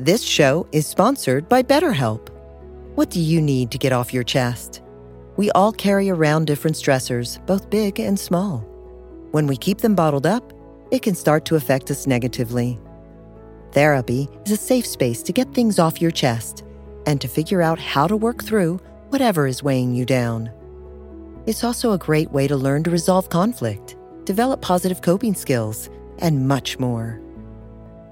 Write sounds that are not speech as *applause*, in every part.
This show is sponsored by BetterHelp. What do you need to get off your chest? We all carry around different stressors, both big and small. When we keep them bottled up, it can start to affect us negatively. Therapy is a safe space to get things off your chest and to figure out how to work through whatever is weighing you down. It's also a great way to learn to resolve conflict, develop positive coping skills, and much more.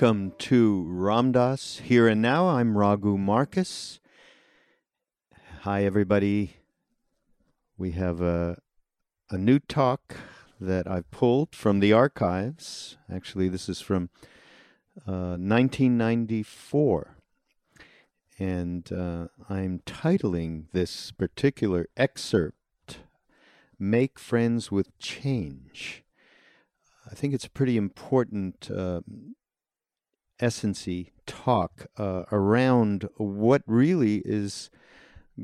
Welcome to Ram Dass Here and Now. I'm Raghu Markus. Hi, everybody. We have a, a new talk that I've pulled from the archives. Actually, this is from uh, 1994. And uh, I'm titling this particular excerpt Make Friends with Change. I think it's a pretty important uh, essency talk uh, around what really is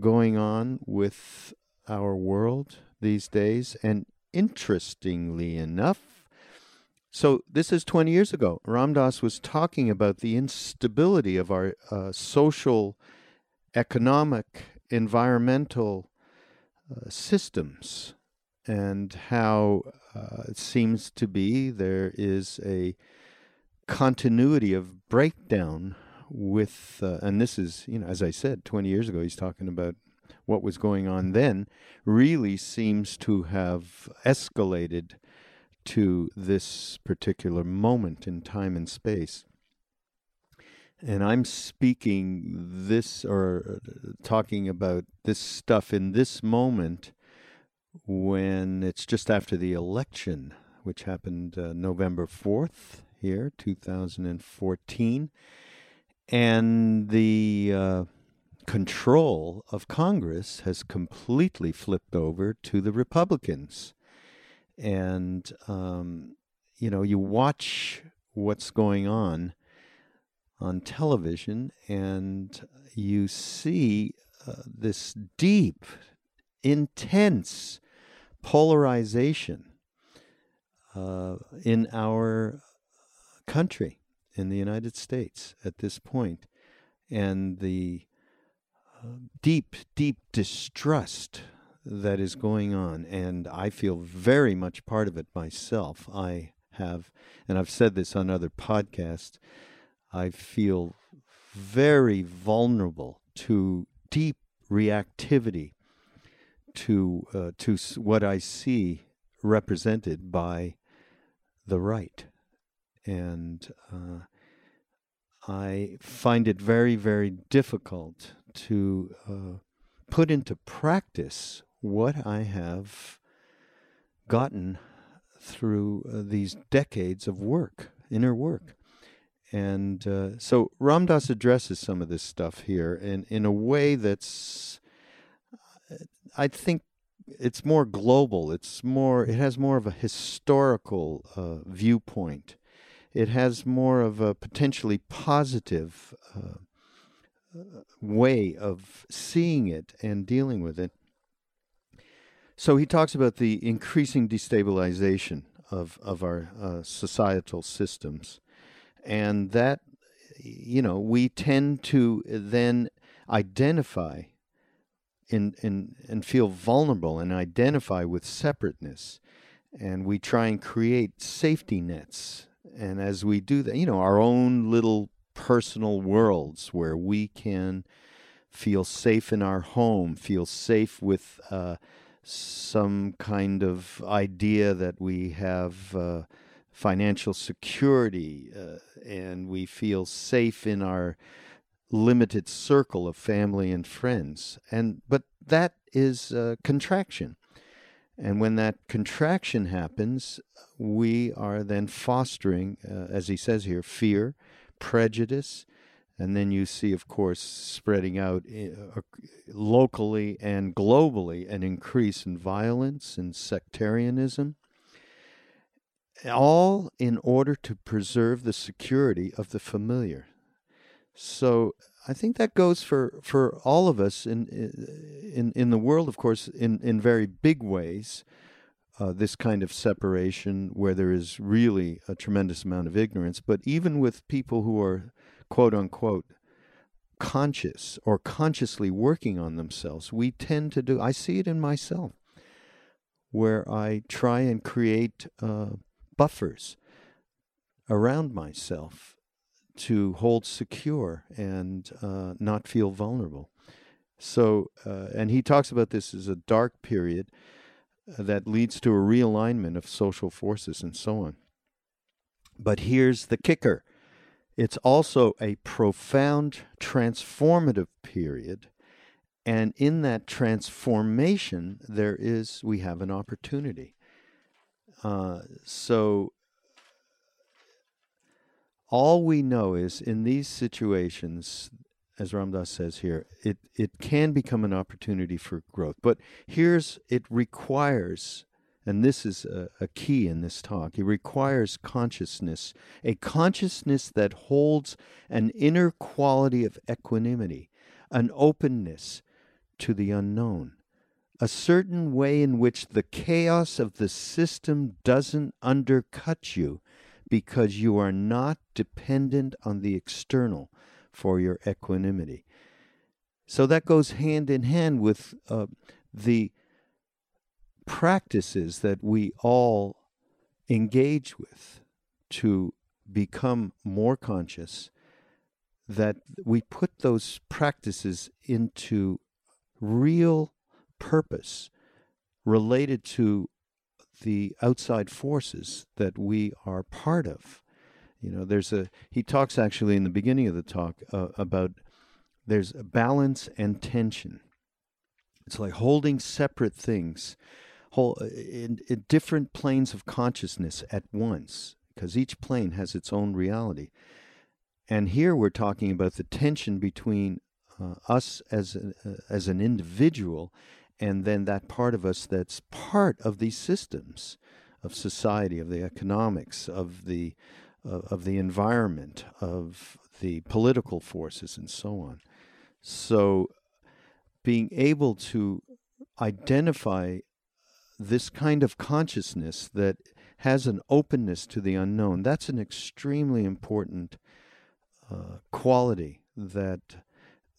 going on with our world these days. And interestingly enough, so this is 20 years ago. Ram Dass was talking about the instability of our uh, social, economic, environmental uh, systems and how uh, it seems to be there is a continuity of breakdown with, uh, and this is, you know, as I said, 20 years ago, he's talking about what was going on then, really seems to have escalated to this particular moment in time and space. And I'm speaking this or uh, talking about this stuff in this moment when it's just after the election, which happened uh, November 4th, here, 2014, and the uh, control of Congress has completely flipped over to the Republicans. And, um, you know, you watch what's going on on television and you see uh, this deep, intense polarization uh, in our country in the United States at this point, and the uh, deep, deep distrust that is going on. And I feel very much part of it myself. I have, and I've said this on other podcasts, I feel very vulnerable to deep reactivity to uh, to what I see represented by the right and uh, I find it very, very difficult to uh, put into practice what I have gotten through uh, these decades of work, inner work. And uh, so Ram Dass addresses some of this stuff here in, in a way that's, uh, I think, it's more global. It's more. It has more of a historical uh, viewpoint. It has more of a potentially positive uh, way of seeing it and dealing with it. So he talks about the increasing destabilization of of our uh, societal systems, and that you know we tend to then identify in, in, and feel vulnerable and identify with separateness. And we try and create safety nets. And as we do that, you know, our own little personal worlds where we can feel safe in our home, feel safe with uh, some kind of idea that we have uh, financial security uh, and we feel safe in our limited circle of family and friends. And but that is a contraction. And when that contraction happens, we are then fostering, uh, as he says here, fear, prejudice, and then you see, of course, spreading out uh, locally and globally an increase in violence and sectarianism, all in order to preserve the security of the familiar. So I think that goes for, for all of us in in in the world, of course, in in very big ways. Uh, this kind of separation where there is really a tremendous amount of ignorance, but even with people who are quote unquote conscious or consciously working on themselves, we tend to do. I see it in myself, where I try and create uh, buffers around myself to hold secure and uh, not feel vulnerable. So, uh, and he talks about this as a dark period uh, that leads to a realignment of social forces and so on. But here's the kicker it's also a profound transformative period. And in that transformation, there is, we have an opportunity. Uh, so all we know is in these situations, as Ram Dass says here, it, it can become an opportunity for growth. But here's it requires, and this is a, a key in this talk, it requires consciousness, a consciousness that holds an inner quality of equanimity, an openness to the unknown a certain way in which the chaos of the system doesn't undercut you because you are not dependent on the external for your equanimity. So that goes hand in hand with uh, the practices that we all engage with to become more conscious, that we put those practices into real purpose related to the outside forces that we are part of. You know, there's a, he talks actually in the beginning of the talk uh, about there's balance and tension. It's like holding separate things whole, uh, in, in different planes of consciousness at once, because each plane has its own reality. And here we're talking about the tension between uh, us as, a, uh, as an individual and then that part of us that's part of these systems of society, of the economics, of the uh, of the environment, of the political forces, and so on. So, being able to identify this kind of consciousness that has an openness to the unknown, that's an extremely important uh, quality that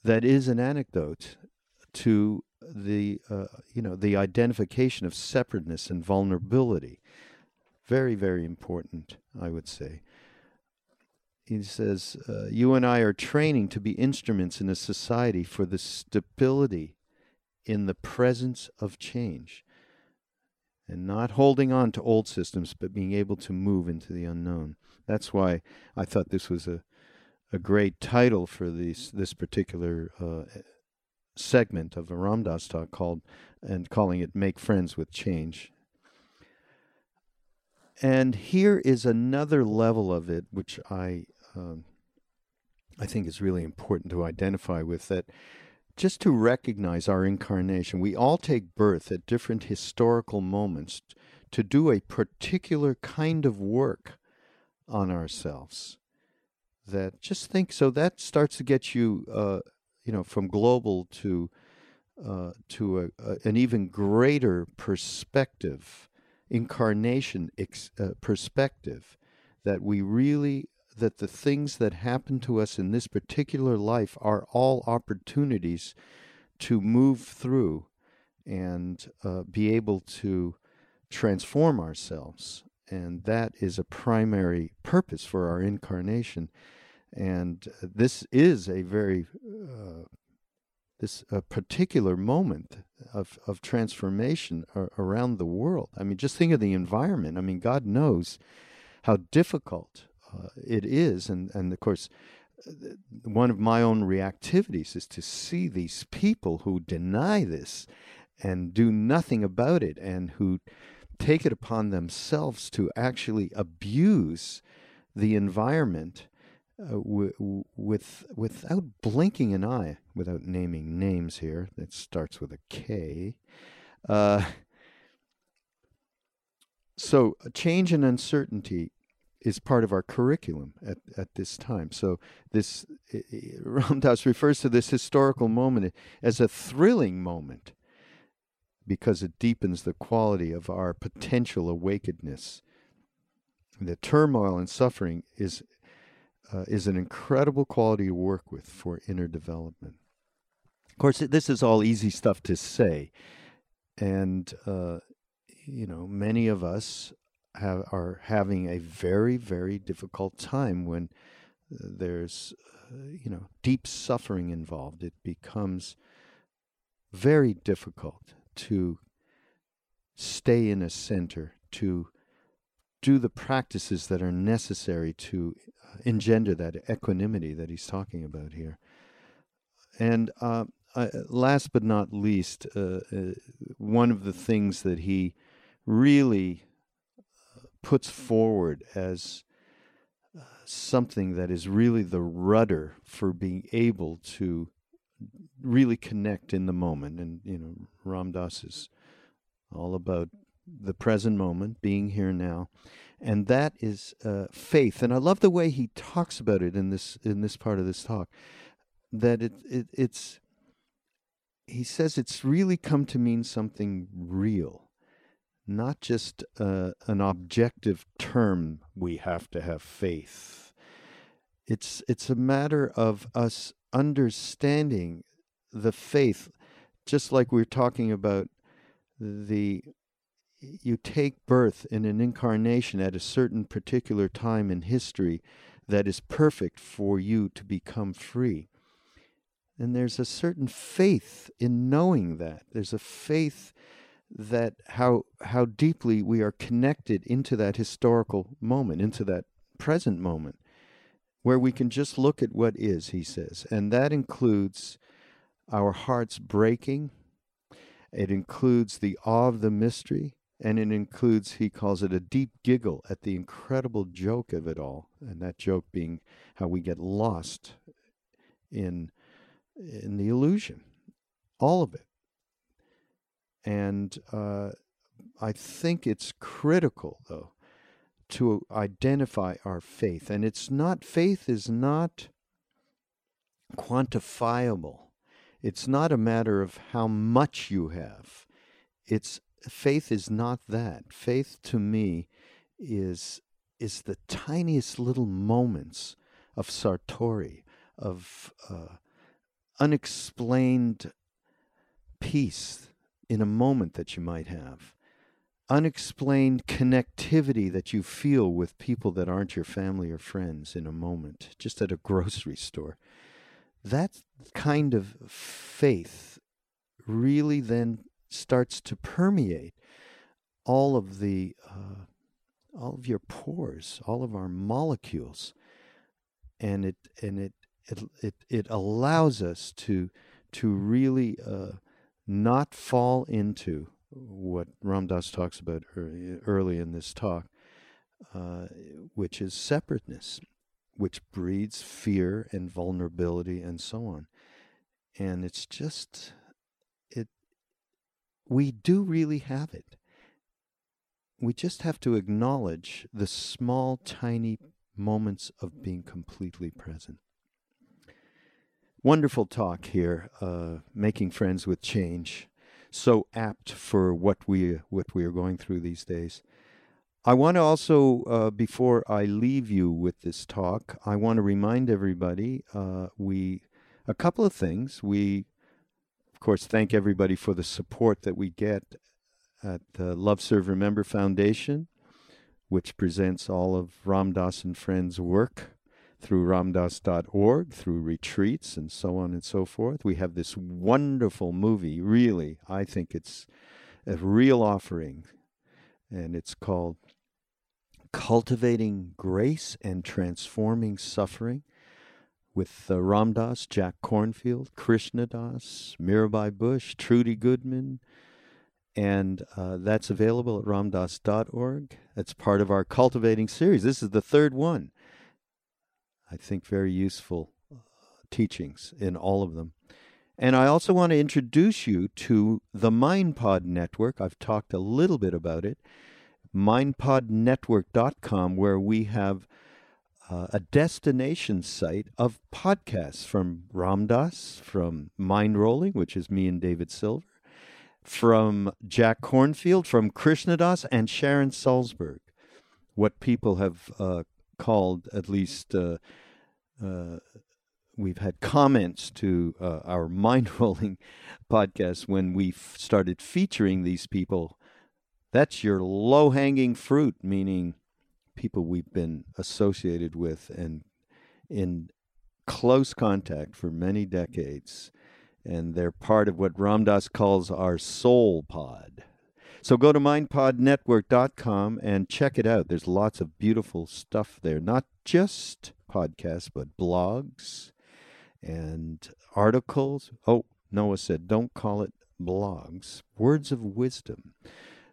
that is an anecdote to the uh, you know the identification of separateness and vulnerability. Very very important i would say. He says uh, you and i are training to be instruments in a society for the stability in the presence of change and not holding on to old systems but being able to move into the unknown. That's why i thought this was a a great title for this this particular uh, segment of a Ram Dass talk called and calling it "Make Friends with Change." And here is another level of it, which I um, I think is really important to identify with that just to recognize our incarnation. We all take birth at different historical moments to do a particular kind of work on ourselves. That just think so that starts to get you, uh, you know, from global to uh, to a, a, an even greater perspective, incarnation ex, uh, perspective, that we really that the things that happen to us in this particular life are all opportunities to move through and uh, be able to transform ourselves. And that is a primary purpose for our incarnation. And this is a very uh, this a particular moment of, of transformation around the world. I mean, just think of the environment. I mean, God knows how difficult uh, it is. And, and of course, one of my own reactivities is to see these people who deny this and do nothing about it and who take it upon themselves to actually abuse the environment uh, w- with without blinking an eye, without naming names here. That starts with a K. Uh, so, change and uncertainty is part of our curriculum at, at this time. So this Ram Dass refers to this historical moment as a thrilling moment because it deepens the quality of our potential awakenedness. The turmoil and suffering is uh, is an incredible quality to work with for inner development. Of course, this is all easy stuff to say, and uh, you know many of us have, are having a very, very difficult time when uh, there's, uh, you know, deep suffering involved. It becomes very difficult to stay in a center, to do the practices that are necessary to uh, engender that equanimity that he's talking about here. And uh, uh, last but not least, uh, uh, one of the things that he really puts forward as something that is really the rudder for being able to really connect in the moment. And, you know, Ram Dass is all about the present moment, being here now. And that is uh, faith. And I love the way he talks about it in this in this part of this talk. That it, it it's he says it's really come to mean something real not just uh, an objective term we have to have faith it's it's a matter of us understanding the faith just like we are talking about the you take birth in an incarnation at a certain particular time in history that is perfect for you to become free. And there's a certain faith in knowing that. There's a faith that how how deeply we are connected into that historical moment, into that present moment, where we can just look at what is, he says. And that includes our hearts breaking, it includes the awe of the mystery, and it includes, he calls it a deep giggle at the incredible joke of it all, and that joke being how we get lost in in the illusion. All of it. And uh, I think it's critical, though, to identify our faith. And it's not, faith is not quantifiable. It's not a matter of how much you have. It's faith is not that. Faith to me is is the tiniest little moments of satori, of uh, unexplained peace in a moment that you might have, unexplained connectivity that you feel with people that aren't your family or friends in a moment, just at a grocery store. That kind of faith really then starts to permeate all of the uh, all of your pores, all of our molecules, and it and it it it, it allows us to to really uh, not fall into what Ram Dass talks about early in this talk, uh, which is separateness, which breeds fear and vulnerability and so on. and it's just it we do really have it. We just have to acknowledge the small tiny moments of being completely present. Wonderful talk here uh, making friends with change. So apt for what we what we are going through these days. I want to also, uh, before I leave you with this talk, I want to remind everybody uh, we a couple of things. We, course, thank everybody for the support that we get at the Love Serve Remember Foundation, which presents all of Ram Dass and Friends' work through ramdass.org, through retreats and so on and so forth. We have this wonderful movie, really, I think it's a real offering, and it's called Cultivating Grace and Transforming Suffering with uh, Ram Dass, Jack Kornfield, Krishna Das, Mirabai Bush, Trudy Goodman, and uh, that's available at ramdass.org. It's part of our Cultivating series. This is the third one. I think very useful uh, teachings in all of them. And I also want to introduce you to the MindPod Network. I've talked a little bit about it mindpodnetwork.com, where we have uh, a destination site of podcasts from Ram Dass, from Mindrolling, which is me and David Silver, from Jack Kornfield, from Krishna Das, and Sharon Salzberg. What people have uh, called, at least, uh, uh we've had comments to uh, our *laughs* Mindrolling podcast when we started featuring these people that's your low hanging fruit, meaning people we've been associated with and in close contact for many decades. And they're part of what Ram Dass calls our soul pod. So go to mindpodnetwork.com and check it out. There's lots of beautiful stuff there, not just podcasts, but blogs and articles. Oh, Noah said, don't call it blogs, words of wisdom.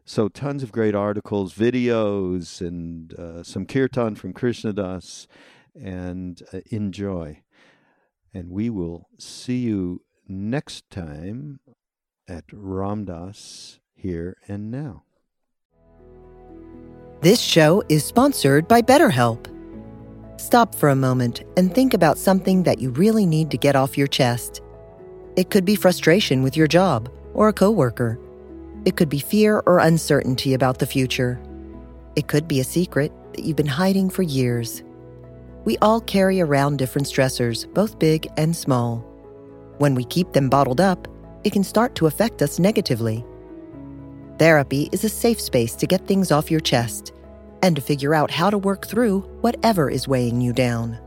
So tons of great articles, videos, and uh, some kirtan from Krishna Das, and uh, enjoy. And we will see you next time at Ram Dass here and now. This show is sponsored by BetterHelp. Stop for a moment and think about something that you really need to get off your chest. It could be frustration with your job or a coworker it could be fear or uncertainty about the future. It could be a secret that you've been hiding for years. We all carry around different stressors, both big and small. When we keep them bottled up, it can start to affect us negatively. Therapy is a safe space to get things off your chest and to figure out how to work through whatever is weighing you down.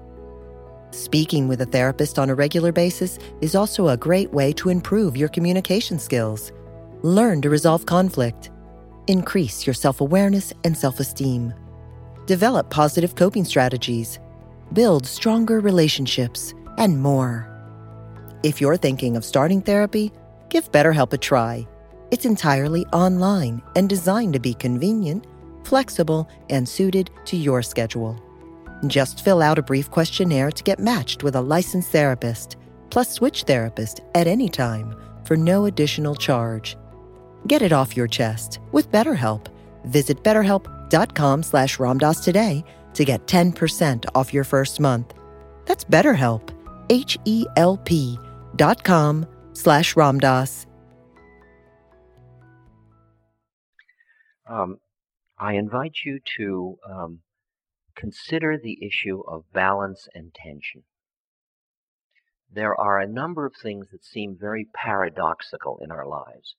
Speaking with a therapist on a regular basis is also a great way to improve your communication skills Learn to resolve conflict. Increase your self awareness and self esteem. Develop positive coping strategies. Build stronger relationships, and more. If you're thinking of starting therapy, give BetterHelp a try. It's entirely online and designed to be convenient, flexible, and suited to your schedule. Just fill out a brief questionnaire to get matched with a licensed therapist, plus switch therapist at any time for no additional charge. Get it off your chest with BetterHelp. Visit betterhelp.com slash ramdass today to get 10% off your first month. That's BetterHelp, H-E-L-P dot com slash ramdass. Um, I invite you to um, consider the issue of balance and tension. There are a number of things that seem very paradoxical in our lives.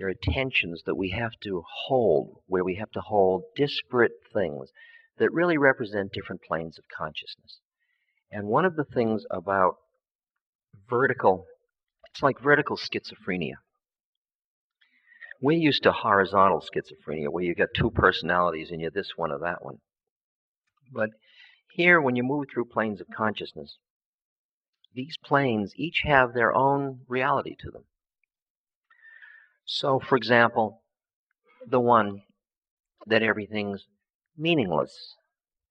There are tensions that we have to hold, where we have to hold disparate things that really represent different planes of consciousness. And one of the things about vertical, it's like vertical schizophrenia. We're used to horizontal schizophrenia, where you've got two personalities and you're this one or that one. But here, when you move through planes of consciousness, these planes each have their own reality to them. So, for example, the one that everything's meaningless,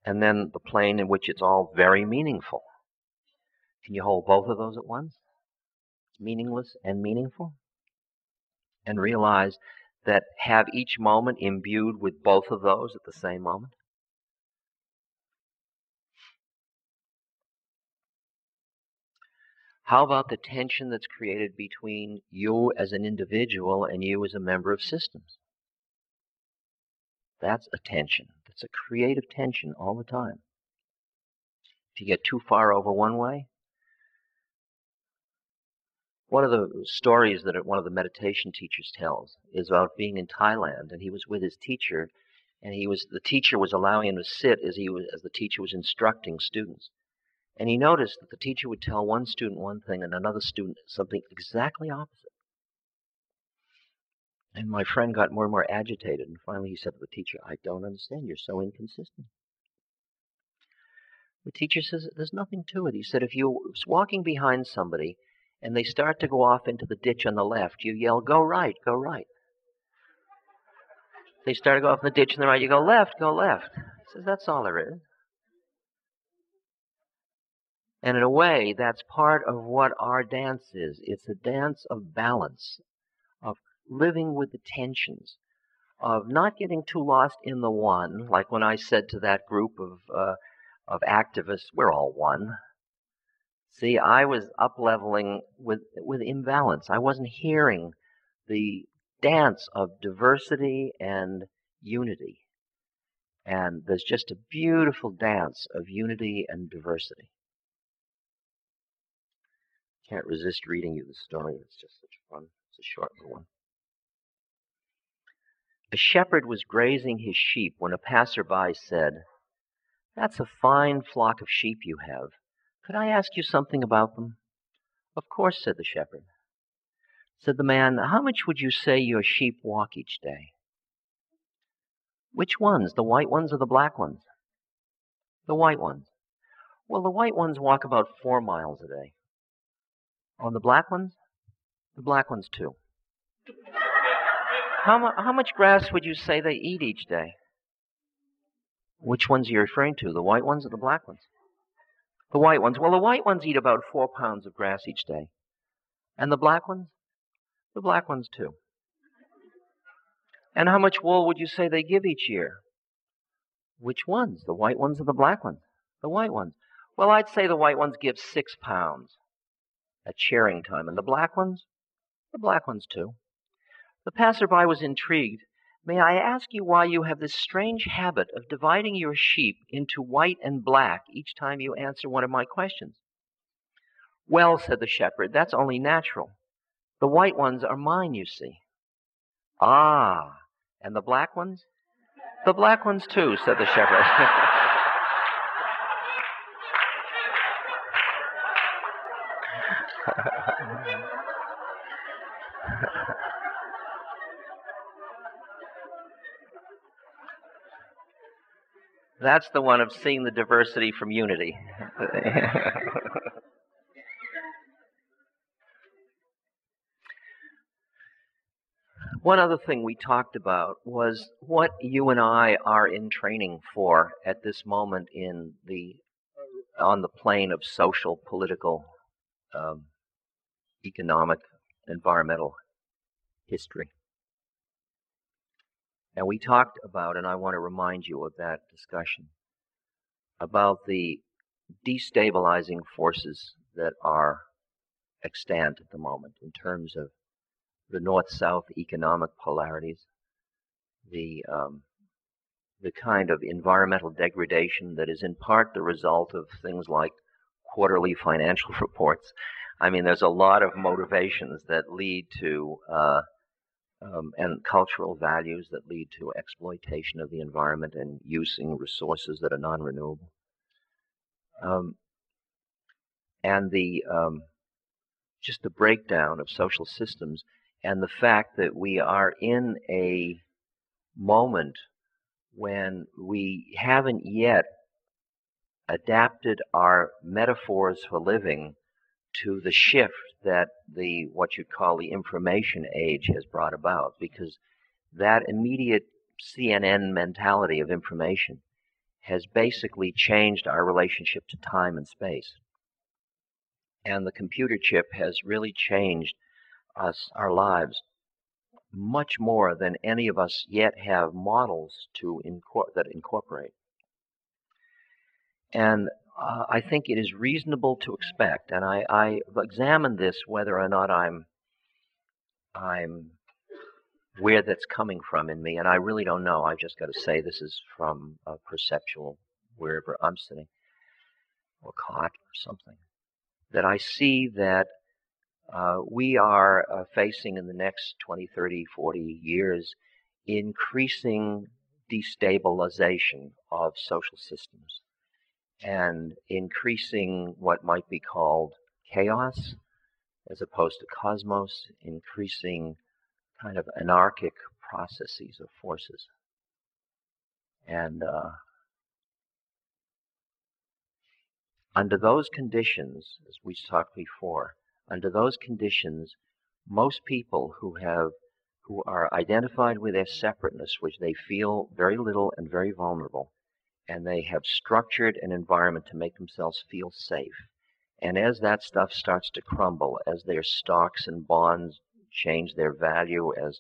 and then the plane in which it's all very meaningful. Can you hold both of those at once? meaningless and meaningful, and realize that have each moment imbued with both of those at the same moment? How about the tension that's created between you as an individual and you as a member of systems? That's a tension. That's a creative tension all the time. If you get too far over one way, one of the stories that one of the meditation teachers tells is about being in Thailand, and he was with his teacher, and he was the teacher was allowing him to sit as he was as the teacher was instructing students, and he noticed that the teacher would tell one student one thing and another student something exactly opposite. And my friend got more and more agitated, and finally he said to the teacher, "I don't understand. You're so inconsistent." The teacher says, "There's nothing to it." He said, "If you're walking behind somebody." and they start to go off into the ditch on the left, you yell, Go right, go right. They start to go off in the ditch on the right, you go left, go left. He says, That's all there is. And in a way, that's part of what our dance is. It's a dance of balance, of living with the tensions, of not getting too lost in the one, like when I said to that group of, uh, of activists, we're all one. See, I was up leveling with, with imbalance. I wasn't hearing the dance of diversity and unity. And there's just a beautiful dance of unity and diversity. Can't resist reading you the story. It's just such fun. It's a short one. A shepherd was grazing his sheep when a passerby said, That's a fine flock of sheep you have. Could I ask you something about them? Of course, said the shepherd. Said the man, How much would you say your sheep walk each day? Which ones, the white ones or the black ones? The white ones. Well, the white ones walk about four miles a day. On the black ones? The black ones too. How, mu- how much grass would you say they eat each day? Which ones are you referring to, the white ones or the black ones? The white ones, well, the white ones eat about four pounds of grass each day. And the black ones? The black ones, too. And how much wool would you say they give each year? Which ones? The white ones or the black ones? The white ones. Well, I'd say the white ones give six pounds at shearing time. And the black ones? The black ones, too. The passerby was intrigued May I ask you why you have this strange habit of dividing your sheep into white and black each time you answer one of my questions? Well, said the shepherd, that's only natural. The white ones are mine, you see. Ah, and the black ones? The black ones too, said the shepherd. *laughs* *laughs* That's the one of seeing the diversity from unity. *laughs* one other thing we talked about was what you and I are in training for at this moment in the on the plane of social, political, um, economic, environmental history. And we talked about, and I want to remind you of that discussion, about the destabilizing forces that are extant at the moment in terms of the north-south economic polarities, the um, the kind of environmental degradation that is in part the result of things like quarterly financial *laughs* reports. I mean, there's a lot of motivations that lead to uh, um, and cultural values that lead to exploitation of the environment and using resources that are non-renewable. Um, and the um, just the breakdown of social systems and the fact that we are in a moment when we haven't yet adapted our metaphors for living to the shift that the what you'd call the information age has brought about because that immediate CNN mentality of information has basically changed our relationship to time and space. And the computer chip has really changed us, our lives, much more than any of us yet have models to incor- that incorporate. And uh, I think it is reasonable to expect, and I, I examined this whether or not I'm I'm where that's coming from in me, and I really don't know. I've just got to say this is from a perceptual wherever I'm sitting, or caught, or something. That I see that uh, we are uh, facing in the next 20, 30, 40 years increasing destabilization of social systems and increasing what might be called chaos as opposed to cosmos, increasing kind of anarchic processes of forces. And uh, under those conditions, as we talked before, under those conditions, most people who have who are identified with their separateness, which they feel very little and very vulnerable, and they have structured an environment to make themselves feel safe. And as that stuff starts to crumble, as their stocks and bonds change their value, as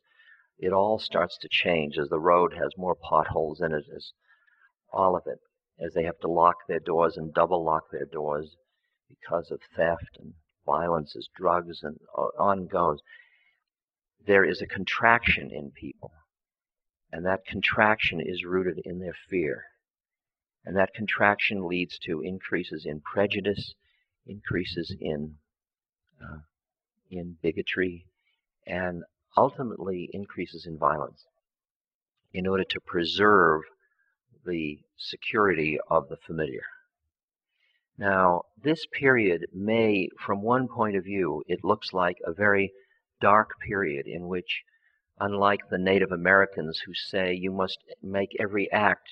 it all starts to change, as the road has more potholes in it, as all of it, as they have to lock their doors and double lock their doors because of theft and violence, as drugs, and on goes. There is a contraction in people, and that contraction is rooted in their fear. And that contraction leads to increases in prejudice, increases in, uh, in bigotry, and ultimately increases in violence in order to preserve the security of the familiar. Now, this period may, from one point of view, it looks like a very dark period in which, unlike the Native Americans who say you must make every act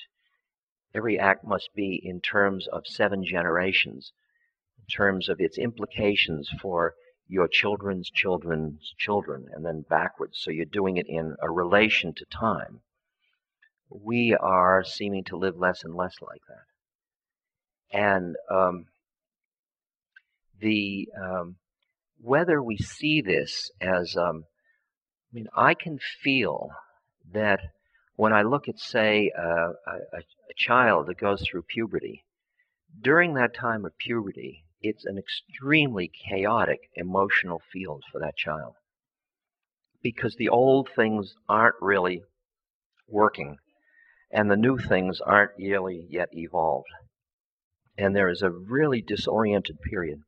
Every act must be in terms of seven generations, in terms of its implications for your children's children's children, and then backwards. So you're doing it in a relation to time. We are seeming to live less and less like that. And um, the um, whether we see this as, um, I mean, I can feel that when I look at, say, a, a child that goes through puberty, during that time of puberty, it's an extremely chaotic emotional field for that child because the old things aren't really working and the new things aren't really yet evolved. And there is a really disoriented period.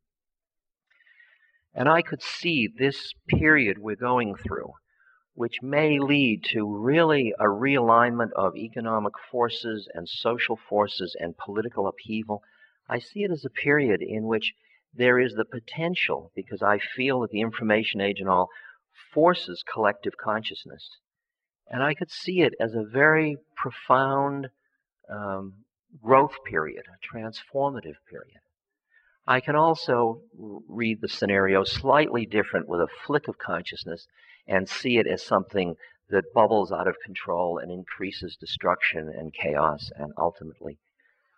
And I could see this period we're going through which may lead to really a realignment of economic forces and social forces and political upheaval. I see it as a period in which there is the potential, because I feel that the information age and all forces collective consciousness. And I could see it as a very profound um, growth period, a transformative period. I can also read the scenario slightly different with a flick of consciousness and see it as something that bubbles out of control and increases destruction and chaos and ultimately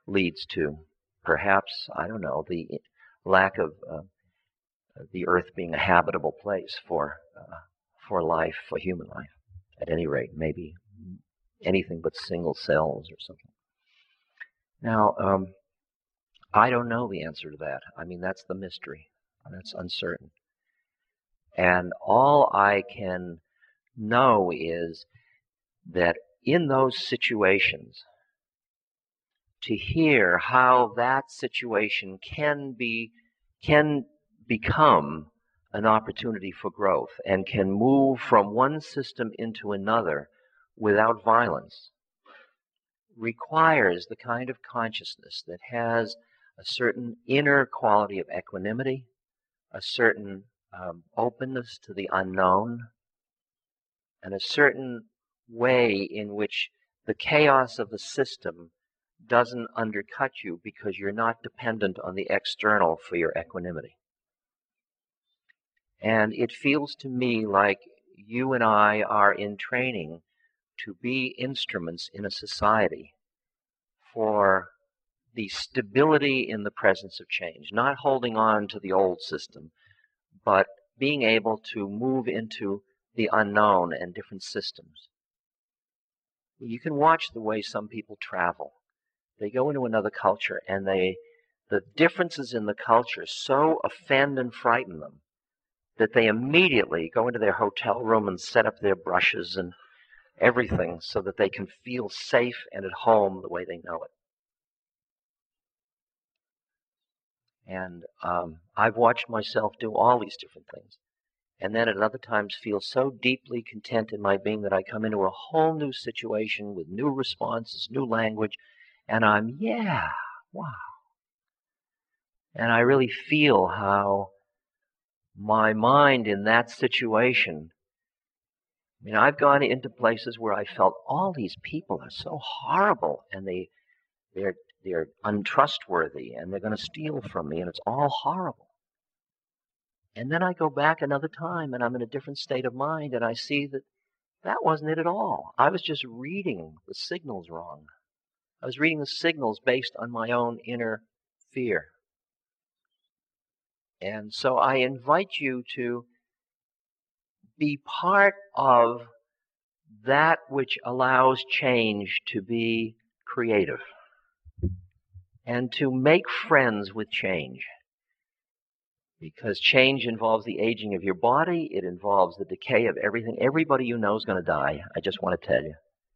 leads to perhaps, I don't know, the lack of uh, the earth being a habitable place for, uh, for life, for human life. At any rate, maybe anything but single cells or something. Now, um, I don't know the answer to that. I mean, that's the mystery. That's uncertain. And all I can know is that in those situations, to hear how that situation can be, can become an opportunity for growth and can move from one system into another without violence requires the kind of consciousness that has a certain inner quality of equanimity, a certain um, openness to the unknown, and a certain way in which the chaos of the system doesn't undercut you because you're not dependent on the external for your equanimity. And it feels to me like you and I are in training to be instruments in a society for the stability in the presence of change, not holding on to the old system, but being able to move into the unknown and different systems. You can watch the way some people travel. They go into another culture and they the differences in the culture so offend and frighten them that they immediately go into their hotel room and set up their brushes and everything so that they can feel safe and at home the way they know it. And um, I've watched myself do all these different things. And then at other times feel so deeply content in my being that I come into a whole new situation with new responses, new language, and I'm, yeah, wow. And I really feel how my mind in that situation. I mean, I've gone into places where I felt all these people are so horrible and they they're they're untrustworthy and they're going to steal from me and it's all horrible. And then I go back another time and I'm in a different state of mind and I see that that wasn't it at all. I was just reading the signals wrong. I was reading the signals based on my own inner fear. And so I invite you to be part of that which allows change to be creative and to make friends with change. Because change involves the aging of your body, it involves the decay of everything. Everybody you know is going to die, I just want to tell you,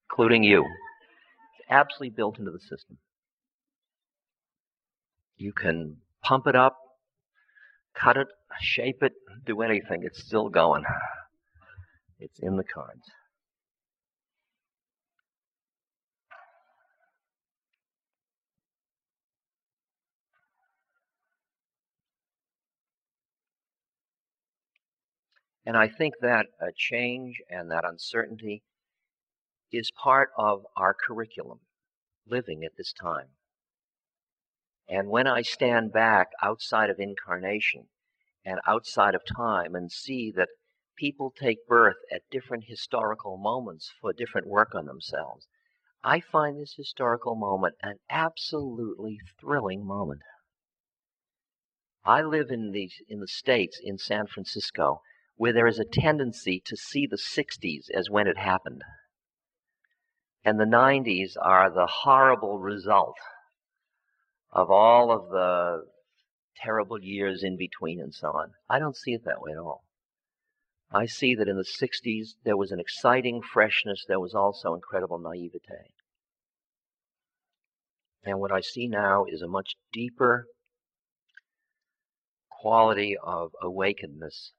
including you. It's absolutely built into the system. You can pump it up, cut it, shape it, do anything. It's still going. It's in the cards. And I think that a change and that uncertainty is part of our curriculum living at this time. And when I stand back outside of incarnation and outside of time and see that people take birth at different historical moments for different work on themselves, I find this historical moment an absolutely thrilling moment. I live in the, in the States, in San Francisco, where there is a tendency to see the 60s as when it happened. And the 90s are the horrible result of all of the terrible years in between and so on. I don't see it that way at all. I see that in the 60s there was an exciting freshness, there was also incredible naivete. And what I see now is a much deeper quality of awakenedness.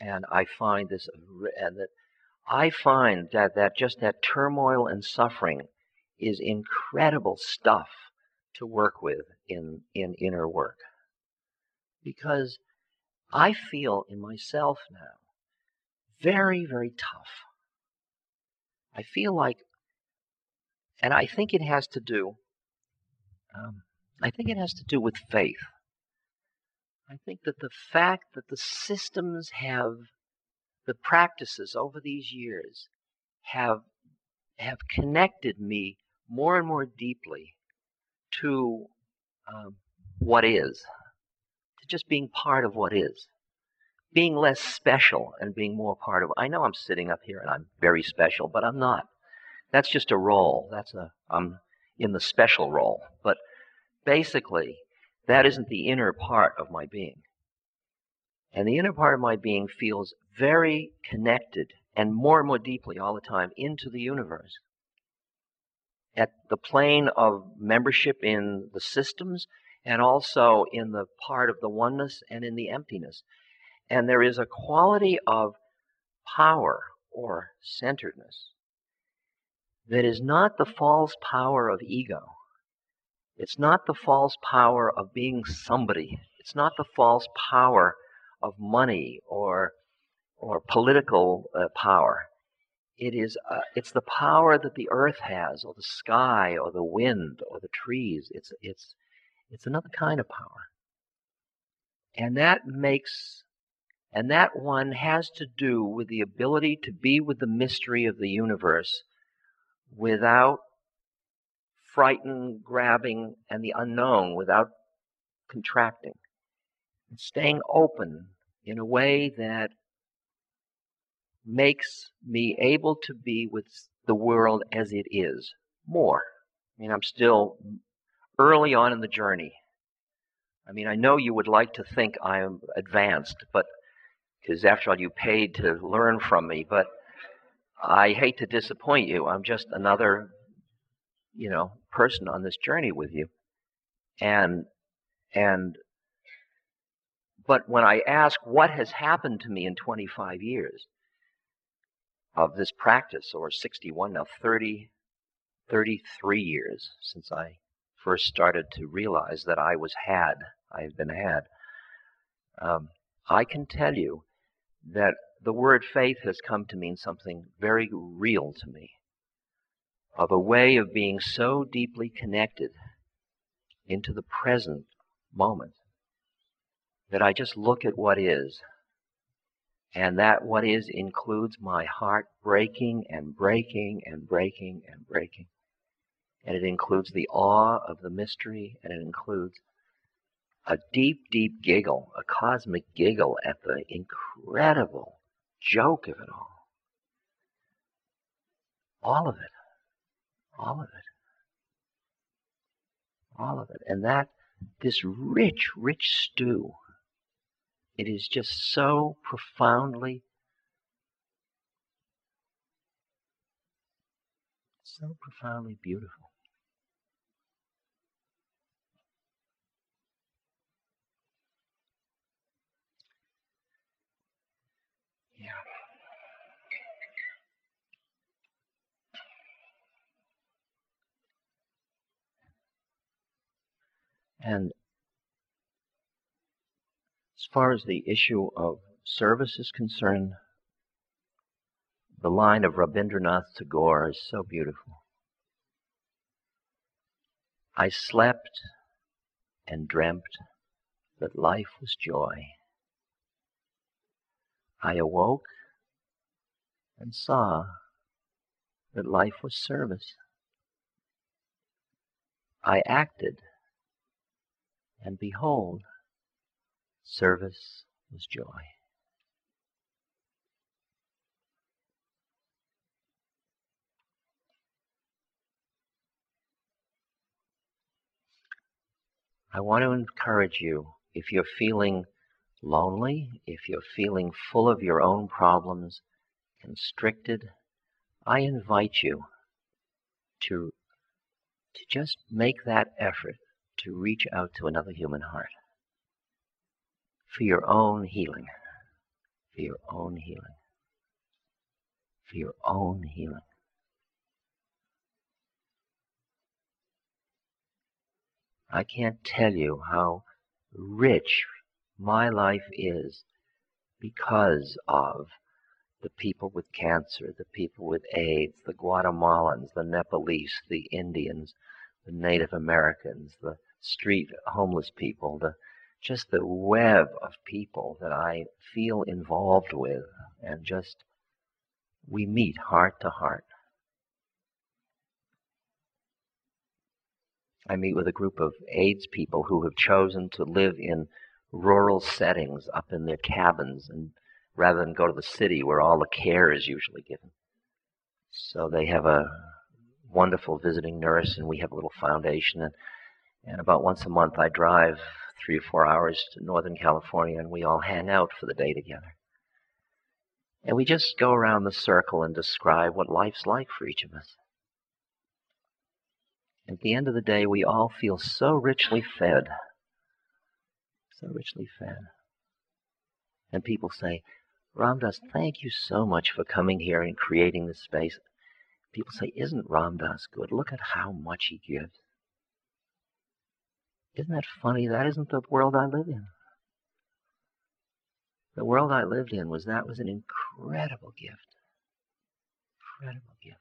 And I find this, and that I find that, that just that turmoil and suffering is incredible stuff to work with in, in inner work. Because I feel in myself now very, very tough. I feel like, and I think it has to do, um, I think it has to do with faith. I think that the fact that the systems have, the practices over these years have, have connected me more and more deeply to um, what is, to just being part of what is, being less special and being more part of. I know I'm sitting up here and I'm very special, but I'm not. That's just a role. That's a I'm in the special role. But basically, that isn't the inner part of my being. And the inner part of my being feels very connected and more and more deeply all the time into the universe at the plane of membership in the systems and also in the part of the oneness and in the emptiness. And there is a quality of power or centeredness that is not the false power of ego. It's not the false power of being somebody. It's not the false power of money or or political uh, power. It is uh, it's the power that the earth has, or the sky, or the wind, or the trees. It's it's it's another kind of power, and that makes and that one has to do with the ability to be with the mystery of the universe without frightened, grabbing, and the unknown without contracting. And staying open in a way that makes me able to be with the world as it is more. I mean, I'm still early on in the journey. I mean, I know you would like to think I'm advanced, but because after all, you paid to learn from me, but I hate to disappoint you. I'm just another, you know, person on this journey with you. And, and, but when I ask what has happened to me in 25 years of this practice, or 61 now, 30, 33 years since I first started to realize that I was had, I've been had, um, I can tell you that the word faith has come to mean something very real to me of a way of being so deeply connected into the present moment that I just look at what is. And that what is includes my heart breaking and breaking and breaking and breaking. And it includes the awe of the mystery, and it includes a deep, deep giggle, a cosmic giggle at the incredible joke of it all. All of it. All of it. All of it. And that, this rich, rich stew, it is just so profoundly, so profoundly beautiful. And as far as the issue of service is concerned, the line of Rabindranath Tagore is so beautiful. I slept and dreamt that life was joy. I awoke and saw that life was service. I acted and behold, service was joy. I want to encourage you if you're feeling lonely, if you're feeling full of your own problems, constricted, I invite you to, to just make that effort to reach out to another human heart. For your own healing, for your own healing, for your own healing. I can't tell you how rich my life is because of the people with cancer, the people with AIDS, the Guatemalans, the Nepalese, the Indians, the Native Americans, the street homeless people, the just the web of people that I feel involved with, and just we meet heart to heart. I meet with a group of AIDS people who have chosen to live in rural settings up in their cabins and rather than go to the city where all the care is usually given. So they have a wonderful visiting nurse and we have a little foundation and and about once a month, I drive three or four hours to Northern California and we all hang out for the day together. And we just go around the circle and describe what life's like for each of us. At the end of the day, we all feel so richly fed. So richly fed. And people say, Ram Dass, thank you so much for coming here and creating this space. People say, Isn't Ram Dass good? Look at how much he gives. Isn't that funny? That isn't the world I live in. The world I lived in was that was an incredible gift. Incredible gift.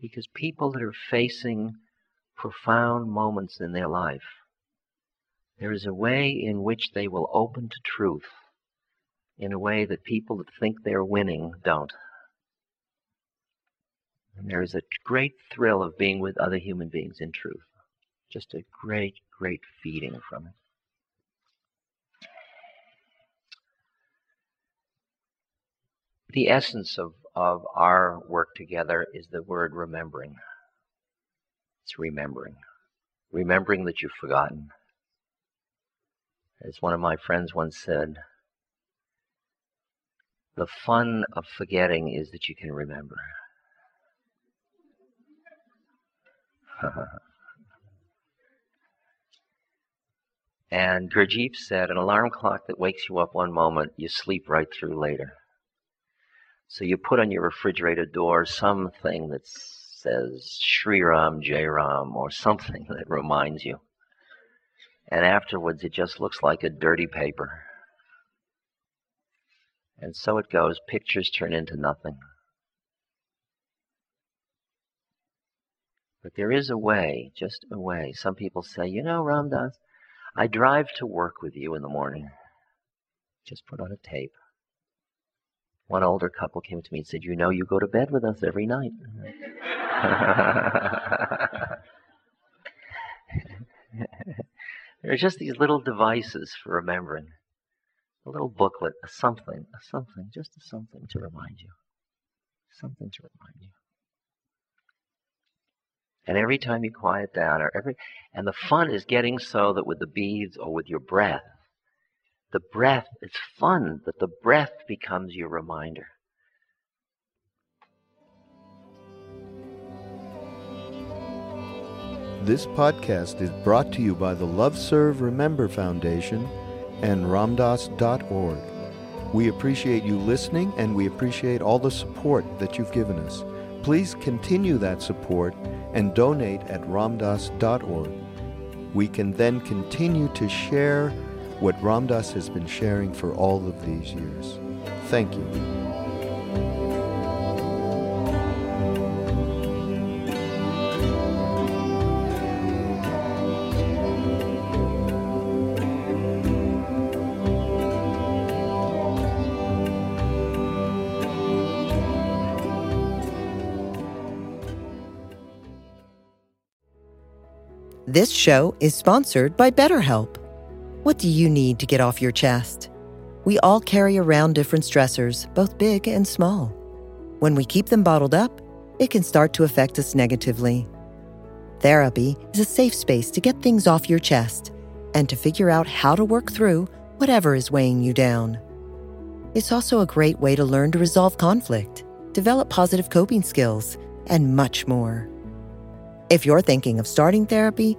Because people that are facing profound moments in their life, there is a way in which they will open to truth in a way that people that think they're winning don't. And there is a great thrill of being with other human beings in truth. Just a great, great feeding from it. The essence of, of our work together is the word remembering. It's remembering. Remembering that you've forgotten. As one of my friends once said, the fun of forgetting is that you can remember. *laughs* and Gurdjieff said, an alarm clock that wakes you up one moment, you sleep right through later. So you put on your refrigerator door something that says Sri Ram Jai Ram or something *laughs* that reminds you. And afterwards it just looks like a dirty paper. And so it goes. Pictures turn into nothing. But there is a way, just a way. Some people say, you know, Ram Dass, I drive to work with you in the morning. Just put on a tape. One older couple came to me and said, you know, you go to bed with us every night. *laughs* there are just these little devices for remembering a little booklet, a something, a something, just a something to remind you. Something to remind you. And every time you quiet down, or every, and the fun is getting so that with the beads or with your breath, the breath, it's fun, that the breath becomes your reminder. This podcast is brought to you by the Love Serve Remember Foundation and ramdass.org. We appreciate you listening and we appreciate all the support that you've given us. Please continue that support and donate at ramdass.org. We can then continue to share what Ram Dass has been sharing for all of these years. Thank you. This show is sponsored by BetterHelp. What do you need to get off your chest? We all carry around different stressors, both big and small. When we keep them bottled up, it can start to affect us negatively. Therapy is a safe space to get things off your chest and to figure out how to work through whatever is weighing you down. It's also a great way to learn to resolve conflict, develop positive coping skills, and much more. If you're thinking of starting therapy,